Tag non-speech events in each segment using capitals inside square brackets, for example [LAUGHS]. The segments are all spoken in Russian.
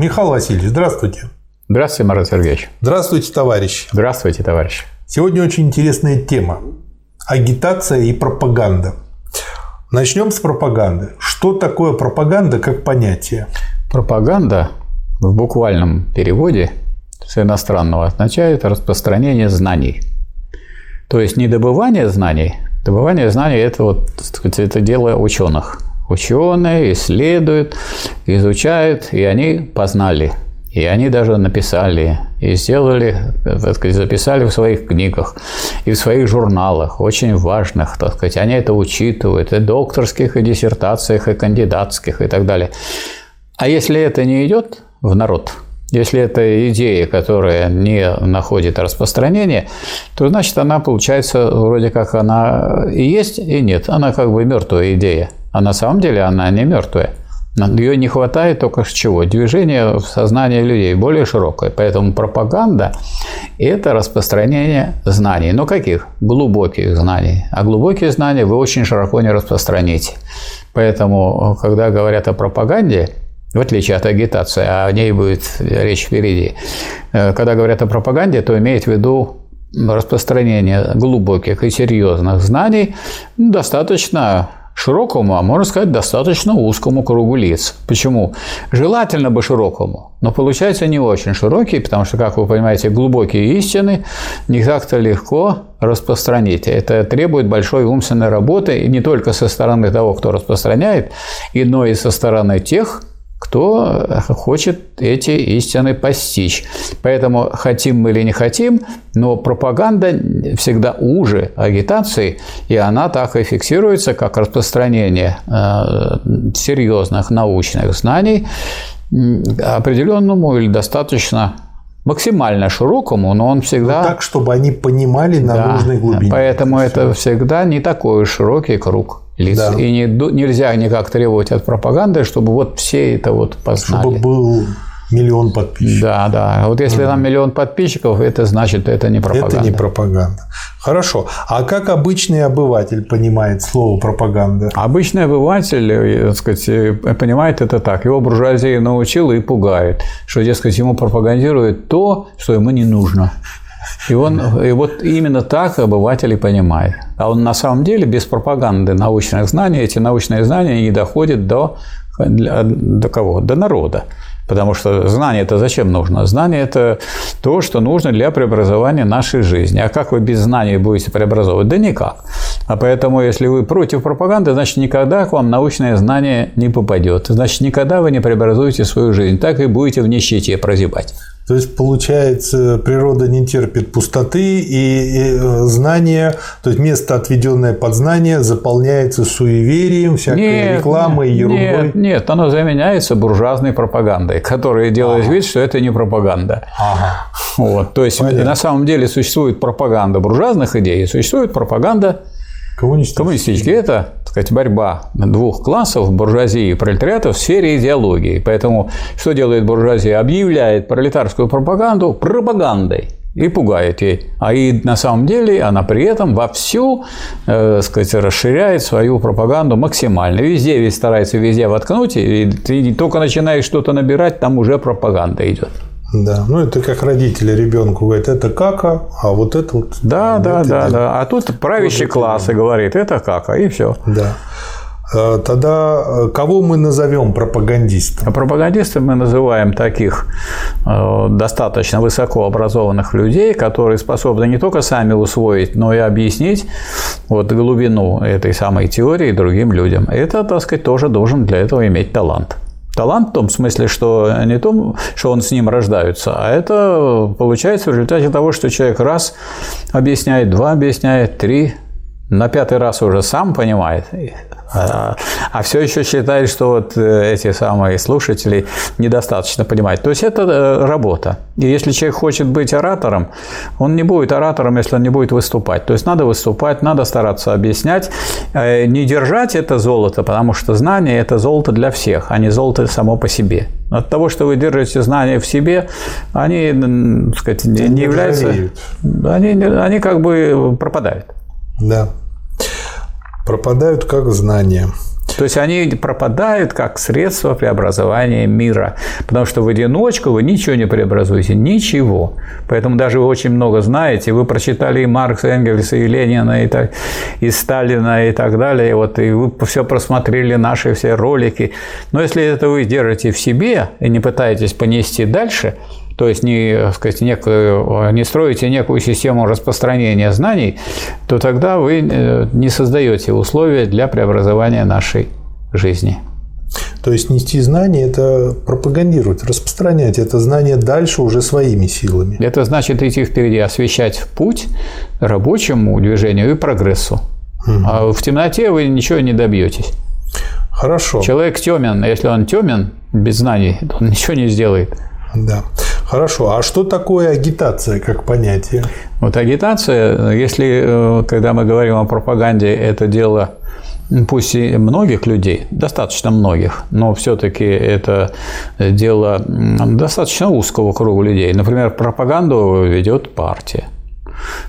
Михаил Васильевич, здравствуйте. Здравствуйте, Марат Сергеевич. Здравствуйте, товарищ. Здравствуйте, товарищ. Сегодня очень интересная тема. Агитация и пропаганда. Начнем с пропаганды. Что такое пропаганда как понятие? Пропаганда в буквальном переводе с иностранного означает распространение знаний. То есть не добывание знаний. Добывание знаний – это, вот, сказать, это дело ученых. Ученые исследуют, изучают, и они познали – и они даже написали и сделали, так сказать, записали в своих книгах и в своих журналах, очень важных, так сказать. Они это учитывают и докторских, и диссертациях, и кандидатских, и так далее. А если это не идет в народ, если это идея, которая не находит распространения, то значит она получается вроде как она и есть, и нет. Она как бы мертвая идея. А на самом деле она не мертвая. Ее не хватает только чего? Движение в сознании людей более широкое. Поэтому пропаганда – это распространение знаний. Но каких? Глубоких знаний. А глубокие знания вы очень широко не распространите. Поэтому, когда говорят о пропаганде, в отличие от агитации, а о ней будет речь впереди, э, когда говорят о пропаганде, то имеет в виду распространение глубоких и серьезных знаний достаточно широкому, а можно сказать, достаточно узкому кругу лиц. Почему? Желательно бы широкому, но получается не очень широкий, потому что, как вы понимаете, глубокие истины не так-то легко распространить. Это требует большой умственной работы, и не только со стороны того, кто распространяет, но и со стороны тех, кто хочет эти истины постичь. Поэтому хотим мы или не хотим, но пропаганда всегда уже агитации, и она так и фиксируется, как распространение э, серьезных научных знаний определенному или достаточно максимально широкому, но он всегда... Но так, чтобы они понимали на да, нужной глубине. Поэтому это, это всегда не такой широкий круг лиц. Да. И не, нельзя никак требовать от пропаганды, чтобы вот все это вот познали. Чтобы был миллион подписчиков. Да, да. Вот если там миллион подписчиков, это значит, это не пропаганда. Это не пропаганда. Хорошо. А как обычный обыватель понимает слово пропаганда? Обычный обыватель, э, так сказать, э, понимает это так. Его буржуазия научила и пугает, что, дескать, ему пропагандируют то, что ему не нужно. И, он, и вот именно так обыватель и понимает. А он на самом деле без пропаганды научных знаний, эти научные знания не доходят до, до кого? До народа. Потому что знание это зачем нужно? Знание это то, что нужно для преобразования нашей жизни. А как вы без знаний будете преобразовывать? Да никак. А поэтому, если вы против пропаганды, значит, никогда к вам научное знание не попадет. Значит, никогда вы не преобразуете свою жизнь. Так и будете в нищете прозябать. То есть, получается, природа не терпит пустоты, и э, знание, то есть место, отведенное под знание, заполняется суеверием, всякой нет, рекламой, ерундой. Нет, нет, оно заменяется буржуазной пропагандой, которая делает ага. вид, что это не пропаганда. Ага. Вот, то есть, Понятно. на самом деле существует пропаганда буржуазных идей, существует пропаганда Коммунистические. Коммунистические. Это, так сказать, борьба двух классов, буржуазии и пролетариата в сфере идеологии. Поэтому что делает буржуазия? Объявляет пролетарскую пропаганду пропагандой и пугает ей. А и на самом деле она при этом вовсю э, сказать, расширяет свою пропаганду максимально. Везде ведь старается везде воткнуть, и ты только начинаешь что-то набирать, там уже пропаганда идет. Да, ну это как родители ребенку говорят, это кака, а вот это вот. Да, да, да, да. А тут правящий вот класс и говорит, это кака, и все. Да. А, тогда э, кого мы назовем пропагандистом? А пропагандистом мы называем таких э, достаточно высокообразованных людей, которые способны не только сами усвоить, но и объяснить вот глубину этой самой теории другим людям. Это, так сказать, тоже должен для этого иметь талант. Талант в том смысле, что не то, что он с ним рождаются, а это получается в результате того, что человек раз объясняет, два объясняет, три, на пятый раз уже сам понимает, а, а все еще считает, что вот э, эти самые слушатели недостаточно понимают. То есть это э, работа. И если человек хочет быть оратором, он не будет оратором, если он не будет выступать. То есть надо выступать, надо стараться объяснять, э, не держать это золото, потому что знание – это золото для всех, а не золото само по себе. От того, что вы держите знания в себе, они, так сказать, не, не являются, они, они как бы пропадают. Да пропадают как знания. То есть они пропадают как средство преобразования мира. Потому что в одиночку вы ничего не преобразуете, ничего. Поэтому даже вы очень много знаете, вы прочитали и Маркса, и Энгельса, и Ленина, и, так, и Сталина, и так далее, вот, и вы все просмотрели наши все ролики. Но если это вы держите в себе и не пытаетесь понести дальше, то есть не, сказать, некую, не строите некую систему распространения знаний, то тогда вы э, не создаете условия для преобразования нашей жизни. То есть нести знания – это пропагандировать, распространять это знание дальше уже своими силами. Это значит идти впереди, освещать путь рабочему движению и прогрессу. Угу. А в темноте вы ничего не добьетесь. Хорошо. Человек темен, если он темен, без знаний, он ничего не сделает. Да. Хорошо. А что такое агитация как понятие? Вот агитация, если э, когда мы говорим о пропаганде, это дело пусть и многих людей, достаточно многих, но все-таки это дело достаточно узкого круга людей. Например, пропаганду ведет партия.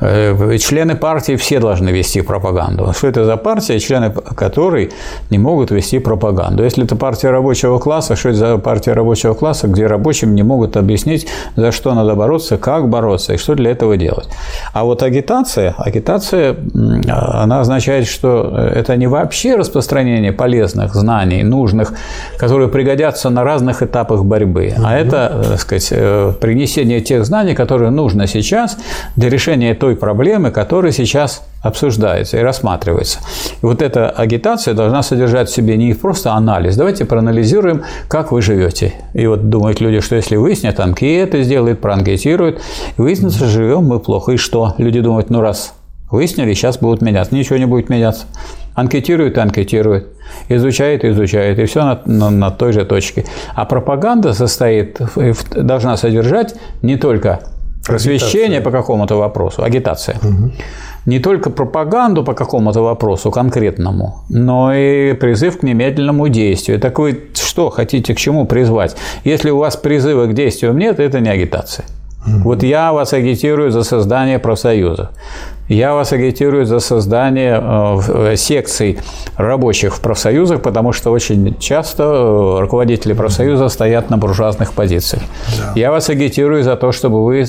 Э, члены партии все должны вести пропаганду. Что это за партия, члены которой не могут вести пропаганду? Если это партия рабочего класса, что это за партия рабочего класса, где рабочим не могут объяснить, за что надо бороться, как бороться и что для этого делать? А вот агитация, агитация, она означает, что это не вообще распространение полезных знаний, нужных, которые пригодятся на разных этапах борьбы, а это, так сказать, э, принесение тех знаний, которые нужно сейчас для решения решение той проблемы, которая сейчас обсуждается и рассматривается. И вот эта агитация должна содержать в себе не просто анализ. Давайте проанализируем, как вы живете. И вот думают люди, что если выяснят, анкеты сделают, проанкетируют, и выяснится, живем мы плохо. И что? Люди думают, ну раз выяснили, сейчас будут меняться. Ничего не будет меняться. Анкетируют анкетируют. Изучает и изучает. И все на, на, на той же точке. А пропаганда состоит, должна содержать не только Просвещение по какому-то вопросу, агитация. Угу. Не только пропаганду по какому-то вопросу конкретному, но и призыв к немедленному действию. Так вы что хотите к чему призвать? Если у вас призыва к действию нет, это не агитация. Угу. Вот я вас агитирую за создание профсоюза. Я вас агитирую за создание э, э, секций рабочих в профсоюзах, потому что очень часто э, руководители профсоюза стоят на буржуазных позициях. Да. Я вас агитирую за то, чтобы вы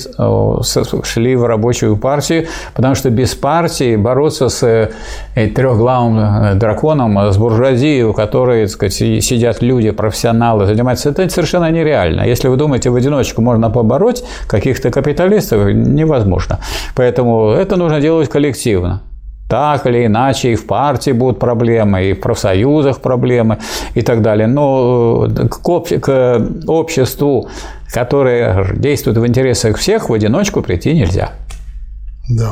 шли в рабочую партию, потому что без партии бороться с трехглавым драконом, с буржуазией, у которой так сказать, сидят люди, профессионалы, занимаются, это совершенно нереально. Если вы думаете, в одиночку можно побороть каких-то капиталистов, невозможно. Поэтому это нужно делать коллективно. Так или иначе, и в партии будут проблемы, и в профсоюзах проблемы, и так далее. Но э, к, об... к обществу, которое действует в интересах всех, в одиночку прийти нельзя. Да.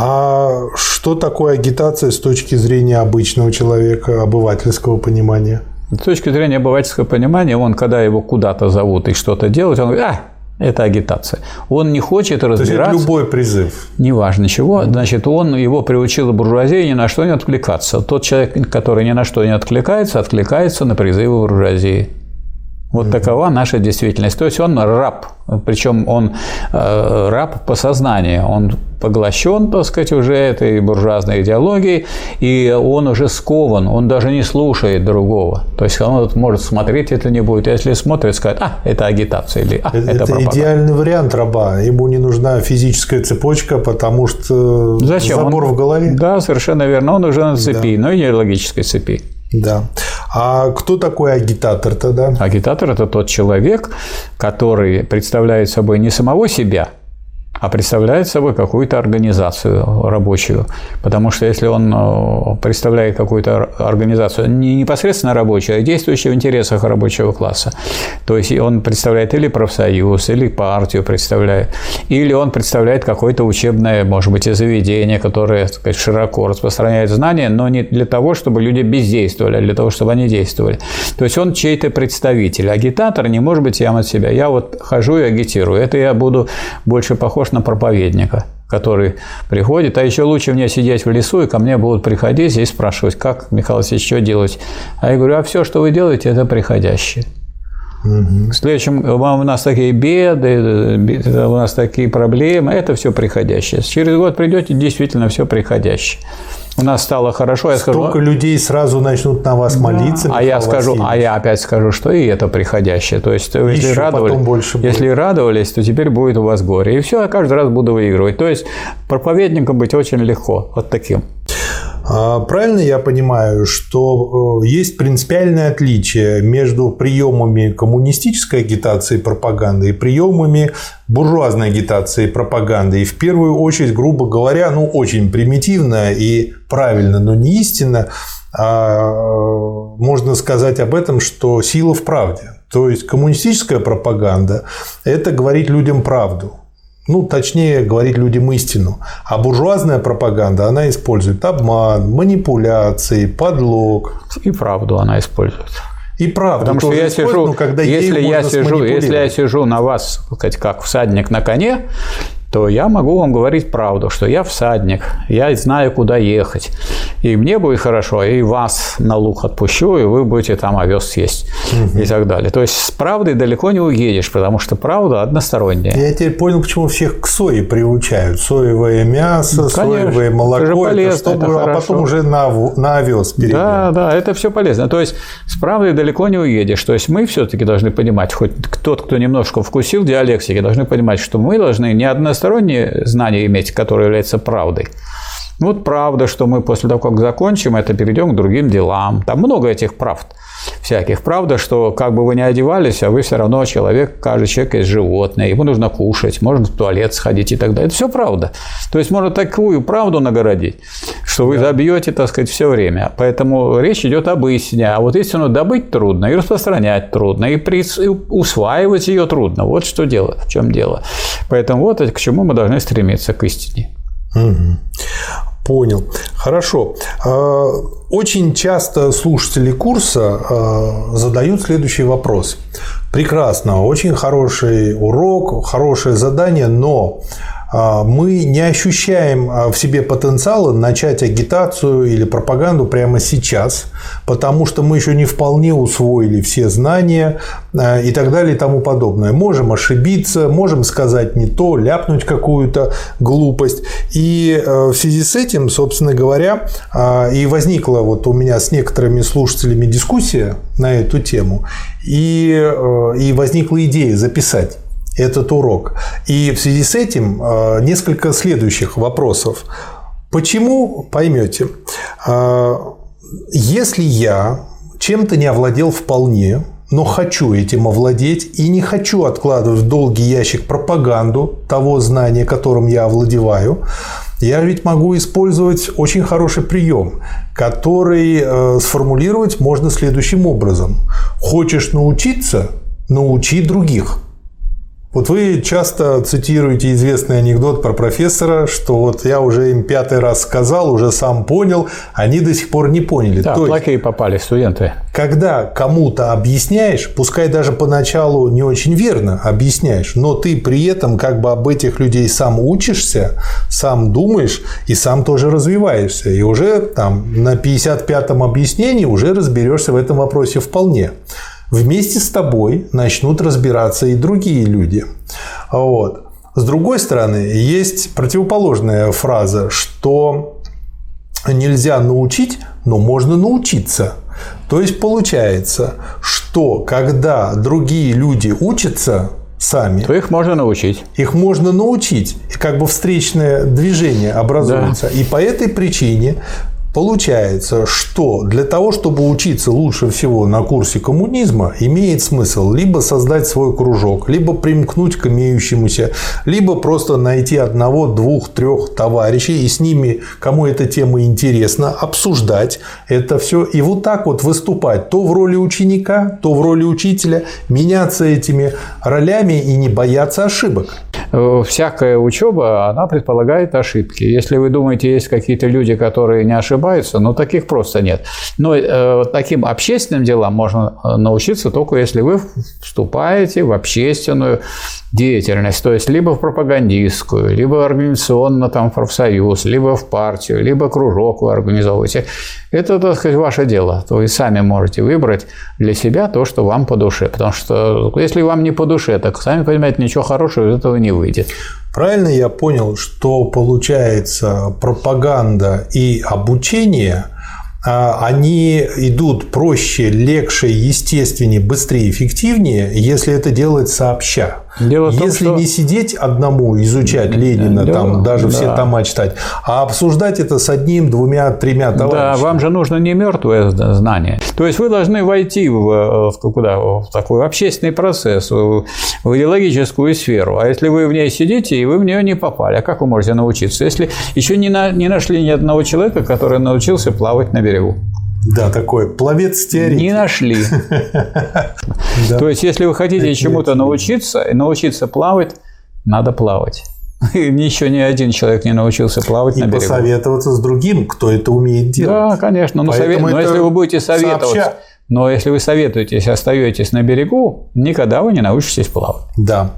А что такое агитация с точки зрения обычного человека, обывательского понимания? С точки зрения обывательского понимания, он, когда его куда-то зовут и что-то делать, он говорит, а, это агитация. Он не хочет разбираться. То есть любой призыв. Неважно чего. Значит, он его приучил буржуазия ни на что не откликаться. Тот человек, который ни на что не откликается, откликается на призывы буржуазии. Вот такова наша действительность. То есть он раб, причем он э, раб по сознанию, он поглощен, так сказать, уже этой буржуазной идеологией, и он уже скован, он даже не слушает другого. То есть он может смотреть, это не будет. Если смотрит, скажет, а, это агитация или а, это, это пропаганда. идеальный вариант раба. Ему не нужна физическая цепочка, потому что Зачем? забор он, в голове. Да, совершенно верно. Он уже на цепи, да. но и не логической цепи. Да. А кто такой агитатор тогда? Агитатор – это тот человек, который представляет собой не самого себя, а представляет собой какую-то организацию рабочую. Потому что если он э, представляет какую-то организацию не непосредственно рабочую, а действующую в интересах рабочего класса, то есть он представляет или профсоюз, или партию представляет, или он представляет какое-то учебное, может быть, заведение, которое так сказать, широко распространяет знания, но не для того, чтобы люди бездействовали, а для того, чтобы они действовали. То есть он чей-то представитель. Агитатор не может быть ям от себя. Я вот хожу и агитирую. Это я буду больше похож похож на проповедника, который приходит, а еще лучше мне сидеть в лесу, и ко мне будут приходить и спрашивать, как, Михаил Васильевич, что делать? А я говорю, а все, что вы делаете, это приходящее. Угу. В следующем у нас такие беды, у нас такие проблемы, это все приходящее. Через год придете, действительно все приходящее. У нас стало хорошо, я скажу... Столько людей сразу начнут на вас молиться. А я скажу, а я опять скажу, что и это приходящее. То есть, Еще если, радовали, больше если радовались, то теперь будет у вас горе. И все, я каждый раз буду выигрывать. То есть, проповедником быть очень легко, вот таким. А, правильно я понимаю, что э, есть принципиальное отличие между приемами коммунистической агитации и пропаганды и приемами буржуазной агитации и пропаганды. И в первую очередь, грубо говоря, ну очень примитивно и правильно, но не истинно, а, можно сказать об этом, что сила в правде. То есть коммунистическая пропаганда – это говорить людям правду. Ну, точнее, говорить людям истину. А буржуазная пропаганда, она использует обман, манипуляции, подлог. И правду она использует. И правда, потому что я сижу, но когда если я сижу, если я сижу на вас, сказать, как всадник на коне, то я могу вам говорить правду, что я всадник, я знаю, куда ехать. И мне будет хорошо, и вас на луг отпущу, и вы будете там овес съесть угу. и так далее. То есть с правдой далеко не уедешь, потому что правда односторонняя. Я теперь понял, почему всех к сое приучают. Соевое мясо, ну, соевое молоко, это, полезно, это чтобы, это а потом уже на, на овес перейдем. Да, да, это все полезно. То есть с правдой далеко не уедешь. То есть мы все-таки должны понимать, хоть тот, кто немножко вкусил диалектики, должны понимать, что мы должны не односторонне односторонние знания иметь, которые являются правдой. Вот правда, что мы после того, как закончим это, перейдем к другим делам. Там много этих правд всяких. Правда, что как бы вы ни одевались, а вы все равно человек, каждый человек есть животное, ему нужно кушать, можно в туалет сходить и так далее. Это все правда. То есть можно такую правду нагородить, что вы забьете, так сказать, все время. Поэтому речь идет об истине. А вот истину добыть трудно, и распространять трудно, и, при... и усваивать ее трудно. Вот что дело, в чем дело. Поэтому вот к чему мы должны стремиться к истине. Угу. Понял. Хорошо. А, очень часто слушатели курса а, задают следующий вопрос. Прекрасно, очень хороший урок, хорошее задание, но мы не ощущаем а, в себе потенциала начать агитацию или пропаганду прямо сейчас, потому что мы еще не вполне усвоили все знания а, и так далее и тому подобное. Можем ошибиться, можем сказать не то, ляпнуть какую-то глупость. И в связи с этим, собственно говоря, и возникла вот у меня с некоторыми слушателями дискуссия на эту тему, и, и возникла идея записать этот урок. И в связи с этим э, несколько следующих вопросов. Почему, поймете, э, если я чем-то не овладел вполне, но хочу этим овладеть и не хочу откладывать в долгий ящик пропаганду того знания, которым я овладеваю, я ведь могу использовать очень хороший прием, который э, сформулировать можно следующим образом. Хочешь научиться – научи других – вот вы часто цитируете известный анекдот про профессора, что вот я уже им пятый раз сказал, уже сам понял, они до сих пор не поняли. Да, То плохие есть, попали студенты. Когда кому-то объясняешь, пускай даже поначалу не очень верно объясняешь, но ты при этом как бы об этих людей сам учишься, сам думаешь и сам тоже развиваешься. И уже там на 55-м объяснении уже разберешься в этом вопросе вполне вместе с тобой начнут разбираться и другие люди. Вот. С другой стороны, есть противоположная фраза, что нельзя научить, но можно научиться. То есть получается, что когда другие люди учатся сами, то их можно научить. Их можно научить. И как бы встречное движение образуется. Да. И по этой причине Получается, что для того, чтобы учиться лучше всего на курсе коммунизма, имеет смысл либо создать свой кружок, либо примкнуть к имеющемуся, либо просто найти одного, двух, трех товарищей и с ними, кому эта тема интересна, обсуждать это все и вот так вот выступать то в роли ученика, то в роли учителя, меняться этими ролями и не бояться ошибок. Э, всякая учеба, она предполагает ошибки. Если вы думаете, есть какие-то люди, которые не ошибаются, но таких просто нет. Но э, таким общественным делам можно э, научиться только если вы вступаете в общественную деятельность, то есть либо в пропагандистскую, либо организационно там в профсоюз, либо в партию, либо кружок вы организовываете. Это, так сказать, ваше дело. То вы сами можете выбрать для себя то, что вам по душе. Потому что если вам не по душе, так сами понимаете, ничего хорошего из этого не выйдет. Правильно я понял, что получается пропаганда и обучение – а, они идут проще, легче, естественнее, быстрее, эффективнее, если это делать сообща. Дело том, Если что... не сидеть одному, изучать Ленина, Дело... там, даже да. все тома читать, а обсуждать это с одним, двумя, тремя товарищами. Да, вам же нужно не мертвое знание. То есть вы должны войти в, в, куда, в такой общественный процесс, в, в идеологическую сферу. А если вы в ней сидите, и вы в нее не попали, а как вы можете научиться, если еще не, на, не нашли ни одного человека, который научился плавать на берегу? Да, такой пловец теоретик. Не нашли. [LAUGHS] То есть, если вы хотите чему-то научиться, научиться плавать, надо плавать. [LAUGHS] Еще ни один человек не научился плавать и на берегу. И посоветоваться с другим, кто это умеет делать. Да, конечно. Но, совет... но если вы будете советоваться, сообща... но если вы советуетесь, остаетесь на берегу, никогда вы не научитесь плавать. Да.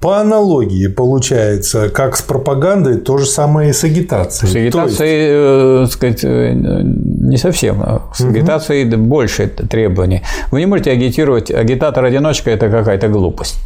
По аналогии получается, как с пропагандой, то же самое и с агитацией. С агитацией, есть... э, сказать, э, не совсем. С агитацией угу. больше требований. Вы не можете агитировать. Агитатор-одиночка – это какая-то глупость.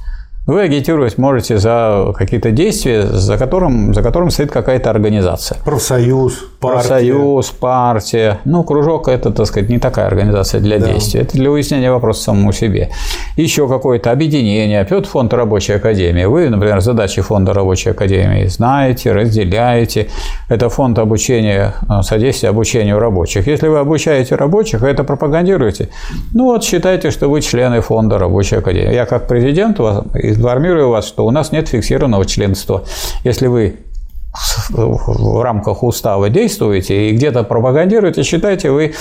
Вы агитировать можете за какие-то действия, за которым, за которым стоит какая-то организация. Профсоюз, партия. Профсоюз, партия. Ну, кружок – это, так сказать, не такая организация для да. действия. Это для выяснения вопроса самому себе. Еще какое-то объединение. Опять фонд рабочей академии. Вы, например, задачи фонда рабочей академии знаете, разделяете. Это фонд обучения, э, содействия обучению рабочих. Если вы обучаете рабочих, вы это пропагандируете, ну вот считайте, что вы члены фонда рабочей академии. Я как президент вас информирую вас, что у нас нет фиксированного членства. Если вы в рамках устава действуете и где-то пропагандируете, считайте вы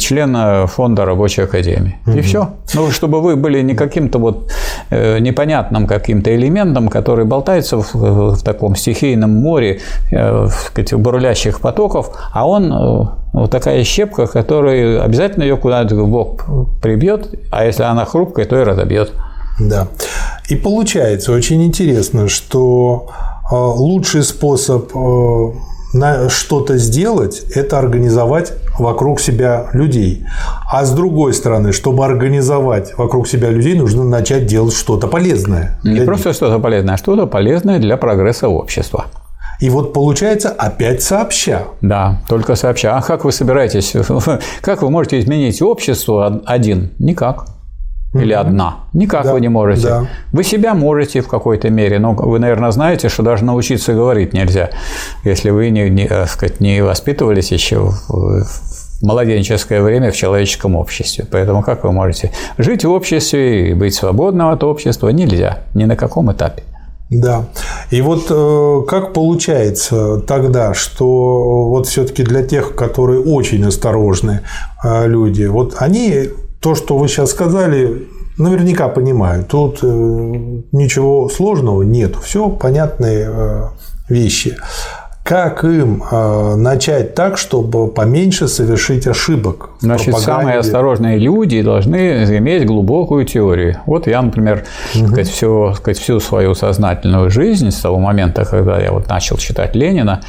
член фонда рабочей академии. Угу. И все. Ну, чтобы вы были не каким-то вот э, непонятным каким-то элементом, который болтается в, в таком стихийном море э, сказать, бурлящих потоков, а он э, вот такая щепка, которая обязательно ее куда-то в бок прибьет, а если она хрупкая, то и разобьет. Да. И получается очень интересно, что а, лучший способ на что-то сделать – это организовать вокруг себя людей. А с другой стороны, чтобы организовать вокруг себя людей, нужно начать делать что-то полезное. Не просто что-то полезное, а что-то полезное для прогресса общества. И вот получается опять сообща. Да, только сообща. А как вы собираетесь, [LAUGHS] как вы можете изменить общество один? Никак или одна. Никак да, вы не можете. Да. Вы себя можете в какой-то мере, но вы, наверное, знаете, что даже научиться говорить нельзя, если вы не, не, э, сказать, не воспитывались еще в, в младенческое время в человеческом обществе. Поэтому как вы можете жить в обществе и быть свободным от общества? Нельзя, ни на каком этапе. Да. И вот э, как получается тогда, что вот все-таки для тех, которые очень осторожны э, люди, вот они то, что вы сейчас сказали, наверняка понимаю. Тут э, ничего сложного нет. Все понятные э, вещи. Как им э, начать так, чтобы поменьше совершить ошибок? Значит, самые осторожные люди должны иметь глубокую теорию. Вот я, например, угу. сказать, всю, сказать, всю свою сознательную жизнь с того момента, когда я вот начал читать Ленина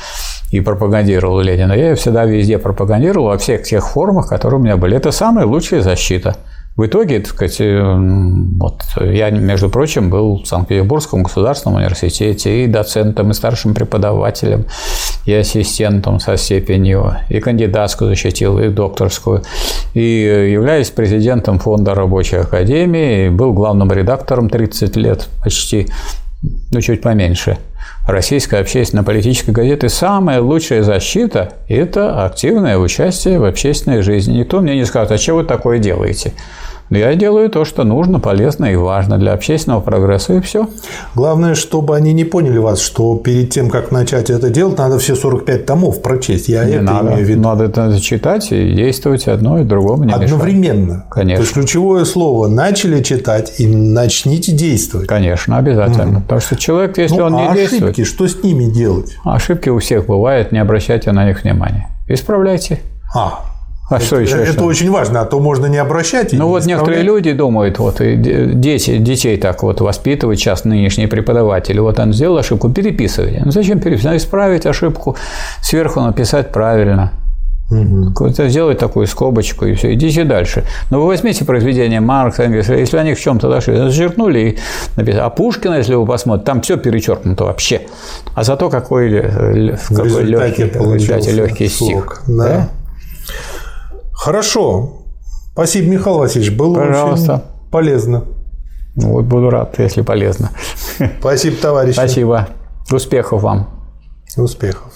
и пропагандировал Ленина, я ее всегда везде пропагандировал во всех тех формах, которые у меня были. Это самая лучшая защита. В итоге, так сказать, э, вот, я, между прочим, был в Санкт-Петербургском государственном университете и доцентом, и старшим преподавателем, и ассистентом со степенью, и кандидатскую защитил, и докторскую, и являюсь президентом Фонда рабочей академии, был главным редактором 30 лет почти, ну, чуть поменьше – российской общественно-политической газеты самая лучшая защита – это активное участие в общественной жизни. Никто мне не скажет, а что вы такое делаете? Но я делаю то, что нужно, полезно и важно для общественного прогресса, и все. Главное, чтобы они не поняли вас, что перед тем, как начать это делать, надо все 45 томов прочесть. Я не это надо. имею в виду. Надо это читать и действовать одно и другому не Одновременно. Мешает. Конечно. То есть ключевое слово начали читать и начните действовать. Конечно, обязательно. Угу. Потому что человек, если ну, он не а действует. Ошибки, что с ними делать? Ошибки у всех бывают, не обращайте на них внимания. Исправляйте. А, А что еще? Это что? очень важно, а то можно не обращать. и Ну не вот некоторые исправлять. люди думают, вот и де- дети, детей так вот воспитывают сейчас нынешние преподаватели. Вот он сделал ошибку, переписывай. Ну зачем переписывать? Надо исправить ошибку, сверху написать правильно. Какой-то Сделать такую скобочку и все, идите дальше. Но вы возьмите произведение Маркса, если они в чем-то дошли, зачеркнули и написали. А Пушкина, если вы посмотрите, там все перечеркнуто вообще. А зато какой, какой легкий, легкий стих. слог. Да. Хорошо. Спасибо, Михаил Васильевич. Было Пожалуйста. очень полезно. Ну, Вот буду рад, если полезно. Спасибо, товарищи. Спасибо. Успехов вам. Успехов.